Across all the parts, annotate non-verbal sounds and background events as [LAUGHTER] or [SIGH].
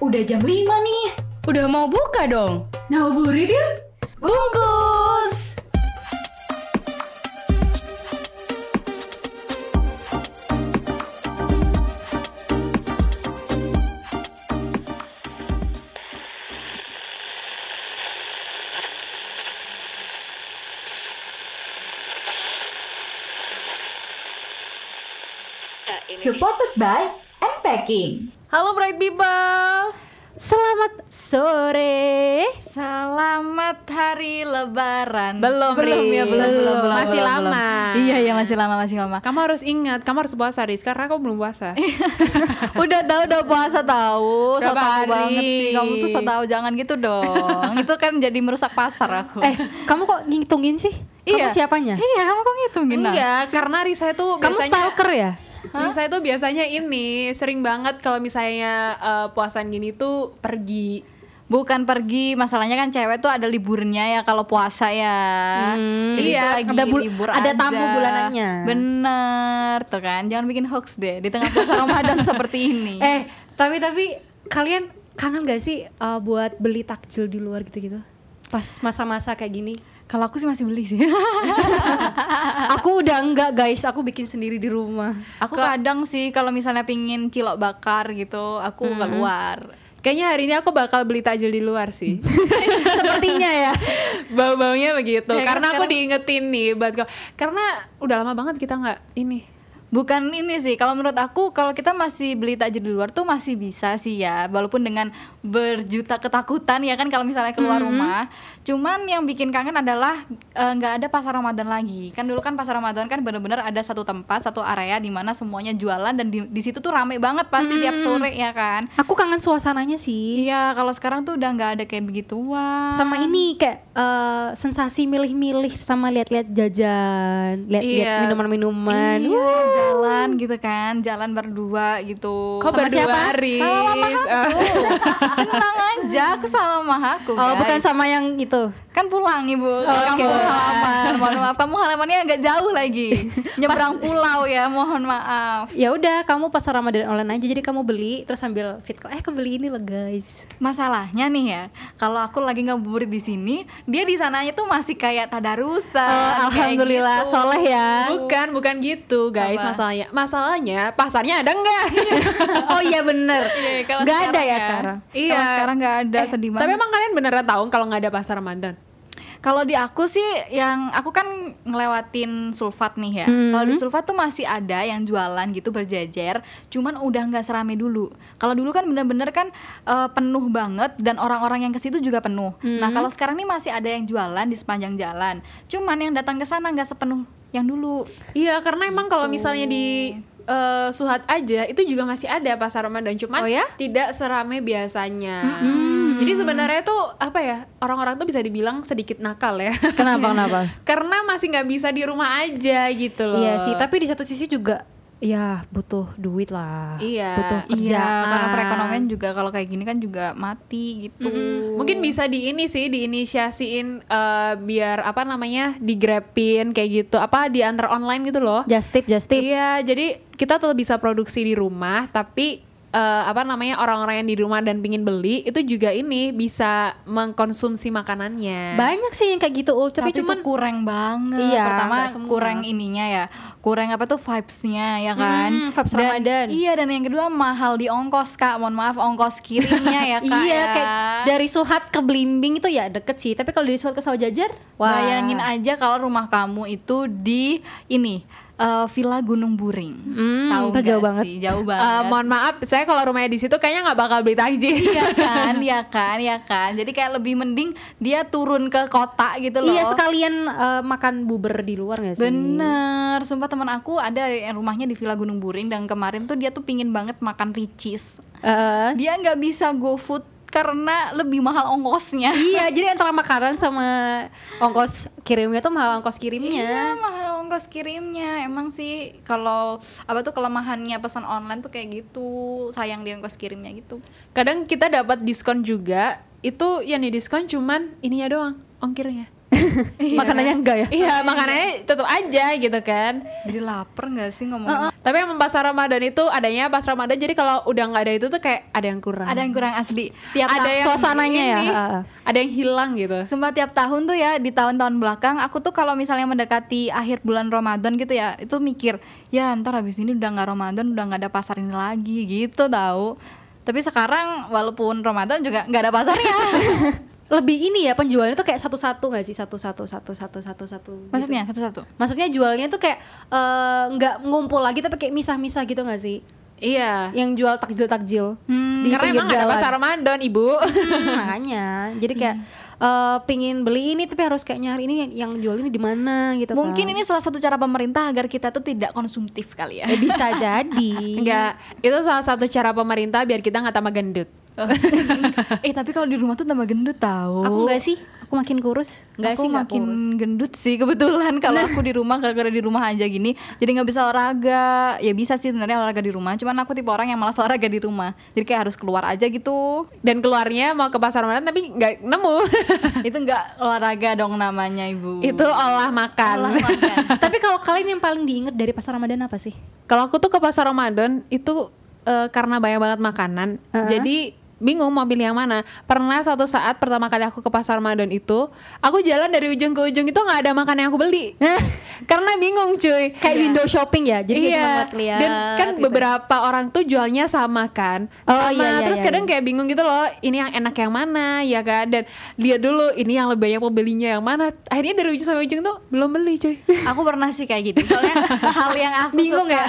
udah jam 5 nih. Udah mau buka dong. Ngabuburit yuk. Bungkus. Supported by Unpacking. Halo Bright People. Selamat sore. Selamat hari lebaran. Belum, belum ya, belum, belum, belum. Masih belum, lama. belum. Iya, iya masih lama, masih lama. Kamu harus ingat, kamu harus puasa Riz, karena aku belum puasa. [LAUGHS] udah tahu udah puasa tahu, so tahu banget sih. Kamu tuh so tahu jangan gitu dong. Itu kan jadi merusak pasar aku. Eh, kamu kok ngitungin sih? Iya. Kamu siapanya? iya, kamu kok ngitungin nah? Enggak, karena Risa itu Kamu biasanya stalker ya? Risa itu biasanya ini sering banget kalau misalnya eh, puasaan gini tuh pergi. Bukan pergi, masalahnya kan cewek tuh ada liburnya ya kalau puasa ya. Hmm, Jadi iya, lagi ada bul- libur ada aja. tamu bulanannya. Bener, tuh kan. Jangan bikin hoax deh di tengah puasa [LAUGHS] Ramadan seperti ini. Eh, tapi tapi kalian kangen gak sih uh, buat beli takjil di luar gitu-gitu? Pas masa-masa kayak gini. Kalau aku sih masih beli sih. [LAUGHS] aku udah enggak guys, aku bikin sendiri di rumah. Aku kadang sih kalau misalnya pingin cilok bakar gitu, aku keluar. Kayaknya hari ini aku bakal beli takjil di luar sih. [LAUGHS] Sepertinya ya. [LAUGHS] Bau-baunya begitu. Ya karena aku sekarang- diingetin nih buat kau. Karena udah lama banget kita nggak ini. Bukan ini sih, kalau menurut aku kalau kita masih beli takjil di luar tuh masih bisa sih ya, walaupun dengan berjuta ketakutan ya kan kalau misalnya keluar rumah. Cuman yang bikin kangen adalah eh, nggak ada pasar Ramadan lagi. Kan dulu kan pasar Ramadan kan bener-bener ada satu tempat, satu area di mana semuanya jualan dan di, di situ tuh rame banget pasti tiap sore ya kan. Aku kangen suasananya sih. Iya, kalau sekarang tuh udah nggak ada kayak begituan. Sama ini kayak uh, sensasi milih-milih sama lihat-lihat jajan, lihat-lihat Iya. minuman-minuman. Iya, jalan gitu kan, jalan berdua gitu. Kok Sama berdua siapa? [LAUGHS] Tenang aja, aku sama mama aku. Oh, guys. bukan sama yang itu. Kan pulang ibu ke Oke. kampung halaman. Mohon maaf, kamu halamannya agak jauh lagi. [LAUGHS] Nyebrang pulau ya, mohon maaf. Ya udah, kamu pasar Ramadan online aja. Jadi kamu beli terus sambil fit eh kebeli ini loh guys. Masalahnya nih ya, kalau aku lagi ngabuburit di sini, dia di sananya tuh masih kayak tadarusan. Oh, alhamdulillah gitu. soleh ya. Bukan, bukan gitu guys Apa? masalahnya. Masalahnya pasarnya ada nggak? [LAUGHS] oh iya bener. [LAUGHS] Iya, Nggak ada sekarang ya sekarang. Iya. Kalau sekarang nggak ada, Eh, sedih Tapi banget. emang kalian beneran tahu kalau nggak ada pasar Ramadan? Kalau di aku sih yang aku kan ngelewatin sulfat nih ya. Hmm. Kalau di sulfat tuh masih ada yang jualan gitu berjejer, cuman udah nggak serame dulu. Kalau dulu kan bener-bener kan eh, penuh banget dan orang-orang yang ke situ juga penuh. Nah kalau sekarang nih masih ada yang jualan di sepanjang jalan. Cuman yang datang ke sana nggak sepenuh yang dulu. Iya, karena emang kalau misalnya di eh, Suhat aja itu juga masih ada pasar Ramadan, cuman Oh ya? tidak serame biasanya. Jadi sebenarnya tuh apa ya orang-orang tuh bisa dibilang sedikit nakal ya, Kenapa [LAUGHS] kenapa? karena masih nggak bisa di rumah aja gitu loh. Iya sih, tapi di satu sisi juga ya butuh duit lah. Iya. Butuh Iya, kerjaan. karena perekonomian juga kalau kayak gini kan juga mati gitu. Mm, mungkin bisa di ini sih diinisiasiin eh, biar apa namanya digrabin kayak gitu apa diantar online gitu loh Just tip, just tip. Iya, jadi kita tetap bisa produksi di rumah, tapi eh, apa namanya orang-orang yang di rumah dan pingin beli itu juga ini bisa mengkonsumsi makanannya. Banyak sih yang kayak gitu, Ul. Tapi, tapi cuman itu kurang banget. Iya, Pertama kurang ininya ya, kurang apa tuh vibes-nya ya kan. Hmm, vibes Dan- Ramadan. Iya dan yang kedua mahal di ongkos kak. Mohon maaf ongkos kirimnya ya [LAUGHS] kak. iya ya. kayak dari Suhat ke Blimbing itu ya deket sih. Tapi kalau dari Suhat ke Sawajajar, wah. Bayangin aja kalau rumah kamu itu di ini eh, Villa Gunung Buring. Hmm, Tahu itu nggak jauh banget. sih? Jauh Eh, banget. mohon maaf, saya kalau rumahnya di situ kayaknya nggak bakal beli takjil. iya [LAUGHS] kan, iya kan, iya kan. Jadi kayak lebih mending dia turun ke kota gitu loh. Iya sekalian eh, makan buber di luar gak sih? Bener, sumpah teman aku ada yang rumahnya di Villa Gunung Buring dan kemarin tuh dia tuh pingin banget makan ricis. Eh, Dia nggak bisa go food karena lebih mahal ongkosnya. iya, [LAUGHS] jadi antara makanan sama ongkos kirimnya tuh mahal ongkos Iya, kirimnya. mahal ongkos kirimnya. Emang sih kalau apa tuh kelemahannya pesan online tuh kayak gitu, sayang di ongkos kirimnya gitu. Kadang kita dapat diskon juga, itu yang di diskon cuman ininya doang, ongkirnya. Makanannya enggak ya? Iya, makanannya tetap aja gitu kan. Jadi lapar nggak sih ngomongin? Tapi emang pasar Ramadan itu adanya pas Ramadan jadi kalau udah nggak ada itu tuh kayak ada yang kurang. Ada yang kurang asli. Tiap ada yang suasananya ya. Ada yang hilang gitu. Sumpah tiap tahun tuh ya di tahun-tahun belakang aku tuh kalau misalnya mendekati akhir bulan Ramadan gitu ya itu mikir ya ntar habis ini udah nggak Ramadan udah nggak ada pasar ini lagi gitu tahu tapi sekarang walaupun Ramadan juga nggak ada pasarnya [LAUGHS] Lebih ini ya penjualnya tuh kayak satu-satu nggak sih? Satu-satu, satu-satu, satu-satu. gitu. maksudnya satu-satu Maksudnya jualnya tuh kayak eh, nggak ngumpul lagi tapi kayak misah-misah gitu nggak sih? Iya. Yang jual takjil-takjil. Hmm, Di Karena emang nggak ada jalan. pasar Ramadan, Ibu. Hmm, [LAUGHS] makanya. Jadi kayak eh, pingin beli ini tapi harus kayak nyari ini yang, yang jual ini di mana gitu mungkin kan. ini salah satu cara pemerintah agar kita tuh tidak konsumtif kali ya Ya, bisa [LAUGHS] jadi. Enggak, itu salah satu cara pemerintah biar kita nggak tambah gendut. [LAUGHS] eh tapi kalau di rumah tuh tambah gendut tahu Aku enggak sih? Aku makin kurus? Enggak aku sih, makin kurus. gendut sih kebetulan [LAUGHS] kalau aku di rumah gara-gara di rumah aja gini jadi nggak bisa olahraga ya bisa sih sebenarnya olahraga di rumah cuman aku tipe orang yang malas olahraga di rumah jadi kayak harus keluar aja gitu Dan keluarnya mau ke pasar Ramadan tapi nggak nemu. [LAUGHS] itu nggak olahraga dong namanya ibu itu olah makan. Olah makan. Tapi kalau kalian yang paling diinget dari pasar Ramadan apa sih? Kalau aku tuh ke pasar Ramadan itu eh, karena banyak banget makanan. Heeh. Jadi bingung mau pilih yang mana. Pernah suatu saat pertama kali aku ke pasar Ramadan itu, aku jalan dari ujung ke ujung itu nggak ada makanan yang aku beli. karena bingung cuy. Kayak window shopping ya. Jadi kayak cuma iya. ngeliat-liat Dan kan gitu. beberapa orang tuh jualnya sama kan. Oh, sama, iya, iya, terus iya, kadang iya. kayak bingung gitu loh, ini yang enak yang mana ya kan. Dan lihat dulu ini yang lebih banyak pembelinya yang mana. Akhirnya dari ujung sampai ujung tuh belum beli cuy. aku pernah sih kayak gitu soalnya [LAUGHS] hal yang aku Bingung suka, ya?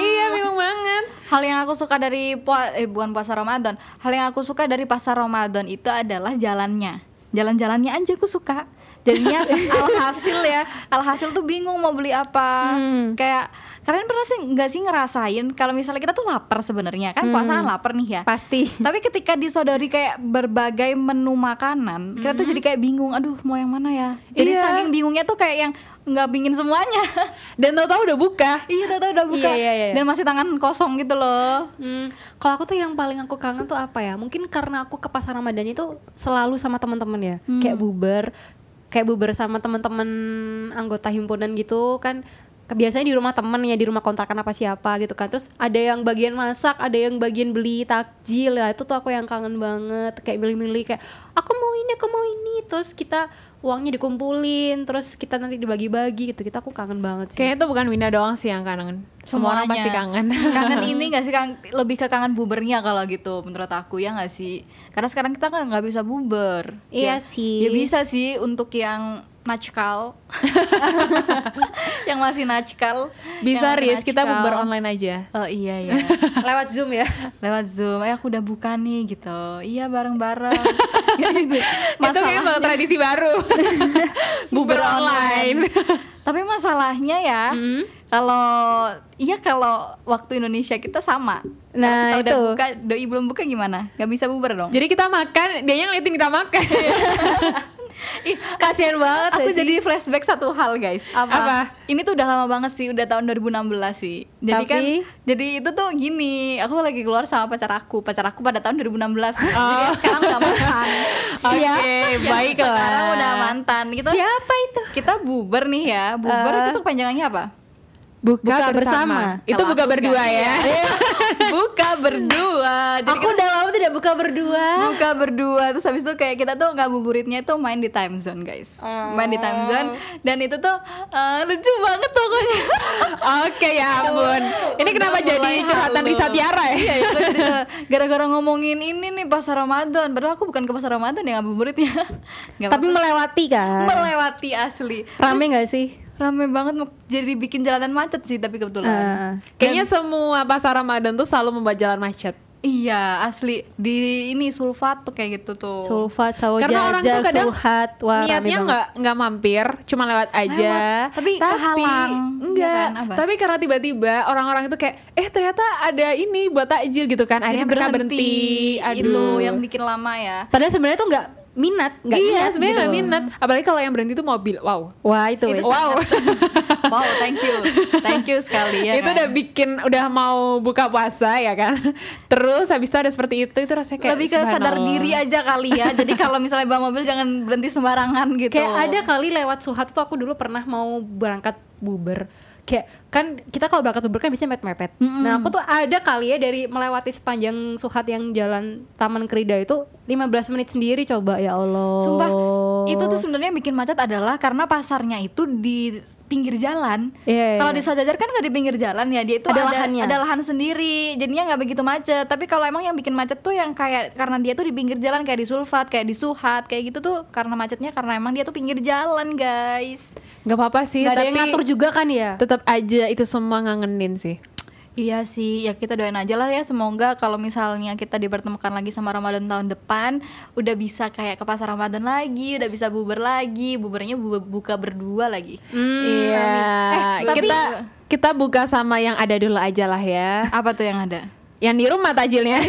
iya, bingung banget. Hal yang aku suka dari pua- eh bukan puasa Ramadan. Hal yang aku suka dari pasar Ramadan itu adalah jalannya. Jalan-jalannya aja aku suka jadinya alhasil ya alhasil tuh bingung mau beli apa Hmm. kayak kalian pernah sih nggak sih ngerasain kalau misalnya kita tuh lapar sebenarnya kan Hmm. puasa lapar nih ya Pasti. tapi ketika disodori kayak berbagai menu makanan kita tuh jadi kayak bingung aduh mau yang mana ya jadi Iya. saking bingungnya tuh kayak yang nggak pingin semuanya [LAUGHS] Dan tau-tau udah buka. iya tahu udah buka Iya, iya, iya. dan masih tangan kosong gitu loh Hmm, kalau aku tuh yang paling aku kangen tuh apa ya? Mungkin karena aku ke pasar Ramadan itu selalu sama teman-teman ya, Hmm. kayak buber, kayak buber sama teman-teman anggota himpunan gitu kan. Biasanya di rumah temen ya, di rumah kontrakan apa siapa gitu kan. Terus ada yang bagian masak, ada yang bagian beli takjil ya. Itu tuh aku yang kangen banget. Kayak milih-milih kayak aku mau ini, aku mau ini. Terus kita uangnya dikumpulin, terus kita nanti dibagi-bagi gitu. Kita aku kangen banget sih. Kayaknya itu bukan Winda doang sih yang kangen. Semua orang Semuanya. pasti kangen. [LAUGHS] kangen ini [LAUGHS] gak sih Kang? lebih ke kangen bubernya kalau gitu menurut aku ya nggak sih karena sekarang kita kan nggak bisa buber Iya Ya- sih. ya bisa sih untuk yang najkal [LAUGHS] yang masih najkal Bisa Riz, kita bubar online aja. oh iya ya [LAUGHS] Lewat Zoom ya. lewat zoom eh aku udah buka nih gitu iya bareng bareng [LAUGHS] gitu. Itu kayak tradisi baru. bubar online. tapi masalahnya ya Hmm. kalau iya kalau waktu Indonesia kita sama Nah, Kalau kita udah itu. buka doi belum buka gimana nggak bisa bubar dong Jadi kita makan, dia yang ngeliatin kita makan. Ih, Kasian banget aku sih? jadi flashback satu hal guys Apa? Apa? ini tuh udah lama banget sih udah tahun 2016 sih jadi kan Tapi? jadi itu tuh gini aku lagi keluar sama pacar aku pacar aku pada tahun 2016 jadi yang sekarang udah mantan [LAUGHS] Oke, Yang baiklah. sekarang udah mantan kita Siapa itu? kita bubar nih ya bubar Eh. itu tuh panjangannya apa Buka, Buka bersama. bersama. Itu buka berdua ya. iya. [LAUGHS] buka berdua jadi Aku kita udah lama tidak buka berdua. buka berdua terus habis itu kayak kita tuh ngabuburitnya tuh main di time zone guys main di time zone dan itu tuh eh, lucu banget pokoknya [LAUGHS] Oke ya ampun. Ini Udah kenapa jadi mulai curhatan. Risa Tiara ya? iya ya jadi curhat. gara-gara ngomongin ini nih pasar Ramadan padahal aku bukan ke pasar Ramadan ya ngabuburitnya [LAUGHS] Nggak Tapi melewati kan. melewati asli Rame gak sih? Rame banget mau- jadi bikin jalanan macet sih tapi kebetulan Ah. Kayaknya semua pasar Ramadan tuh selalu membuat jalan macet. iya asli di ini sulfat tuh kayak gitu tuh Sulfat, sawo Karena orang tuh kadang sulhat. Wah, Niatnya nggak nggak mampir, cuma lewat aja. Lewat, tapi kehalang, enggak. ya kan? Apa? Tapi karena tiba-tiba orang-orang itu kayak, eh ternyata ada ini buat takjil gitu kan. Akhirnya mereka berhenti. itu Aduh. yang bikin lama ya Padahal sebenarnya tuh nggak minat, nggak iya, minat sebenarnya gitu nggak loh. minat. Apalagi kalau yang berhenti itu mobil. Wow. Wah itu, Itu. Wow. [LAUGHS] wow thank you thank you sekali ya itu kan? udah bikin udah mau buka puasa ya kan. [LAUGHS] Terus habis itu ada seperti itu itu rasanya kayak lebih ke sadar diri aja kali ya [LAUGHS] jadi kalau misalnya bawa mobil jangan berhenti sembarangan gitu Kayak ada kali lewat Suhat tuh aku dulu pernah mau berangkat buber. Kayak kan kita kalau berangkat buber kan biasanya mepet-mepet. Mm-mm. Nah, aku tuh ada kali ya dari melewati sepanjang Suhat yang jalan Taman Kerida itu 15 menit sendiri coba ya Allah. Sumpah, itu tuh sebenarnya yang bikin macet adalah karena pasarnya itu di pinggir jalan. Iya, iya. Kalau di Sajajar kan nggak di pinggir jalan ya, dia itu Ada ada lahannya. ada lahan sendiri, jadinya nggak begitu macet. Tapi kalau emang yang bikin macet tuh yang kayak karena dia tuh di pinggir jalan kayak di Sulfat, kayak di Suhat, kayak gitu tuh karena macetnya karena emang dia tuh pinggir jalan, guys. Nggak apa-apa sih, ada tapi yang ngatur juga kan ya. tetap aja itu semua ngangenin sih. Iya sih, ya kita doain aja lah ya semoga kalau misalnya kita dipertemukan lagi sama Ramadan tahun depan udah bisa kayak ke pasar Ramadan lagi, udah bisa buber lagi, bubernya bu- buka berdua lagi. Hmm, Iya, Eh, tapi- kita kita buka sama yang ada dulu aja lah ya. Apa tuh yang ada? Yang di rumah tajilnya. [LAUGHS]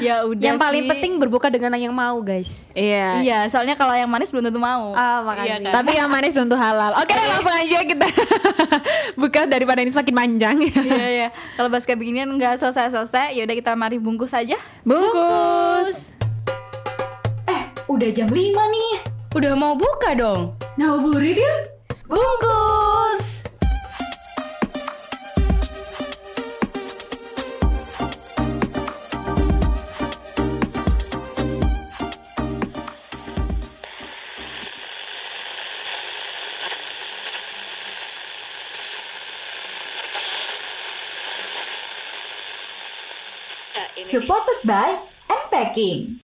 Ya udah yang paling sih. penting berbuka dengan yang mau, guys. Iya. Iya, soalnya kalau yang manis belum tentu mau. Ah, makasih. Iya kan? Tapi yang manis tentu halal. Oke, deh, langsung aja kita [LAUGHS] buka daripada ini semakin panjang. Iya iya. Kalau bahas kayak beginian nggak selesai-selesai, ya udah kita mari bungkus aja. Bungkus. Eh, udah jam 5 nih. Udah mau buka dong. Ngabuburit yuk. Bungkus. Supported by Unpacking.